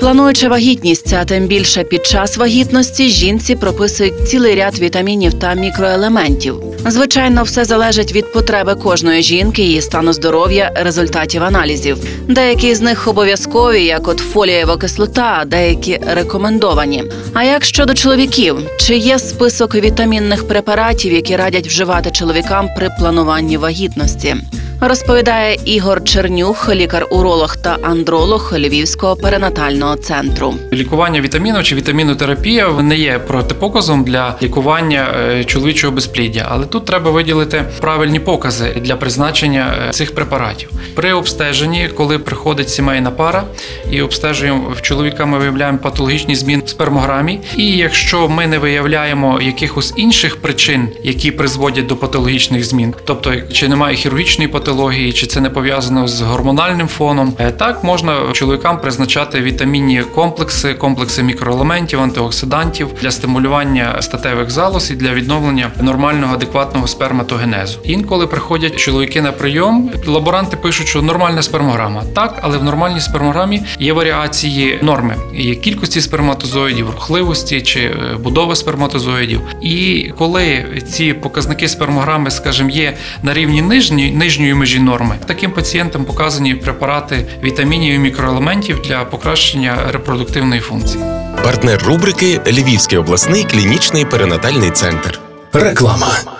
Плануючи вагітність, а тим більше під час вагітності жінці прописують цілий ряд вітамінів та мікроелементів. Звичайно, все залежить від потреби кожної жінки, її стану здоров'я, результатів аналізів. Деякі з них обов'язкові, як от фолієва кислота, а деякі рекомендовані. А як щодо чоловіків, чи є список вітамінних препаратів, які радять вживати чоловікам при плануванні вагітності? Розповідає Ігор Чернюх, лікар-уролог та андролог Львівського перинатального центру. Лікування вітамінів чи вітамінотерапія не є протипоказом для лікування е, чоловічого безпліддя, але тут треба виділити правильні покази для призначення е, цих препаратів. При обстеженні, коли приходить сімейна пара і обстежуємо в чоловіка, ми виявляємо патологічні зміни в спермограмі. І якщо ми не виявляємо якихось інших причин, які призводять до патологічних змін, тобто чи немає хірургічної патології, чи це не пов'язано з гормональним фоном, е, так можна чоловікам призначати вітамінні комплекси, комплекси мікроелементів, антиоксидантів для стимулювання статевих залоз і для відновлення нормального адекватного сперматогенезу. Інколи приходять чоловіки на прийом. Лаборанти пишуть, що нормальна спермограма. Так, але в нормальній спермограмі є варіації норми є кількості сперматозоїдів, рухливості чи е, будови сперматозоїдів. І коли ці показники спермограми, скажімо, є на рівні нижньої нижньої межі норми, таким пацієнтам показані препарати вітамінів і мікроелементів для покращення репродуктивної функції. Партнер рубрики Львівський обласний клінічний перинатальний центр. Реклама.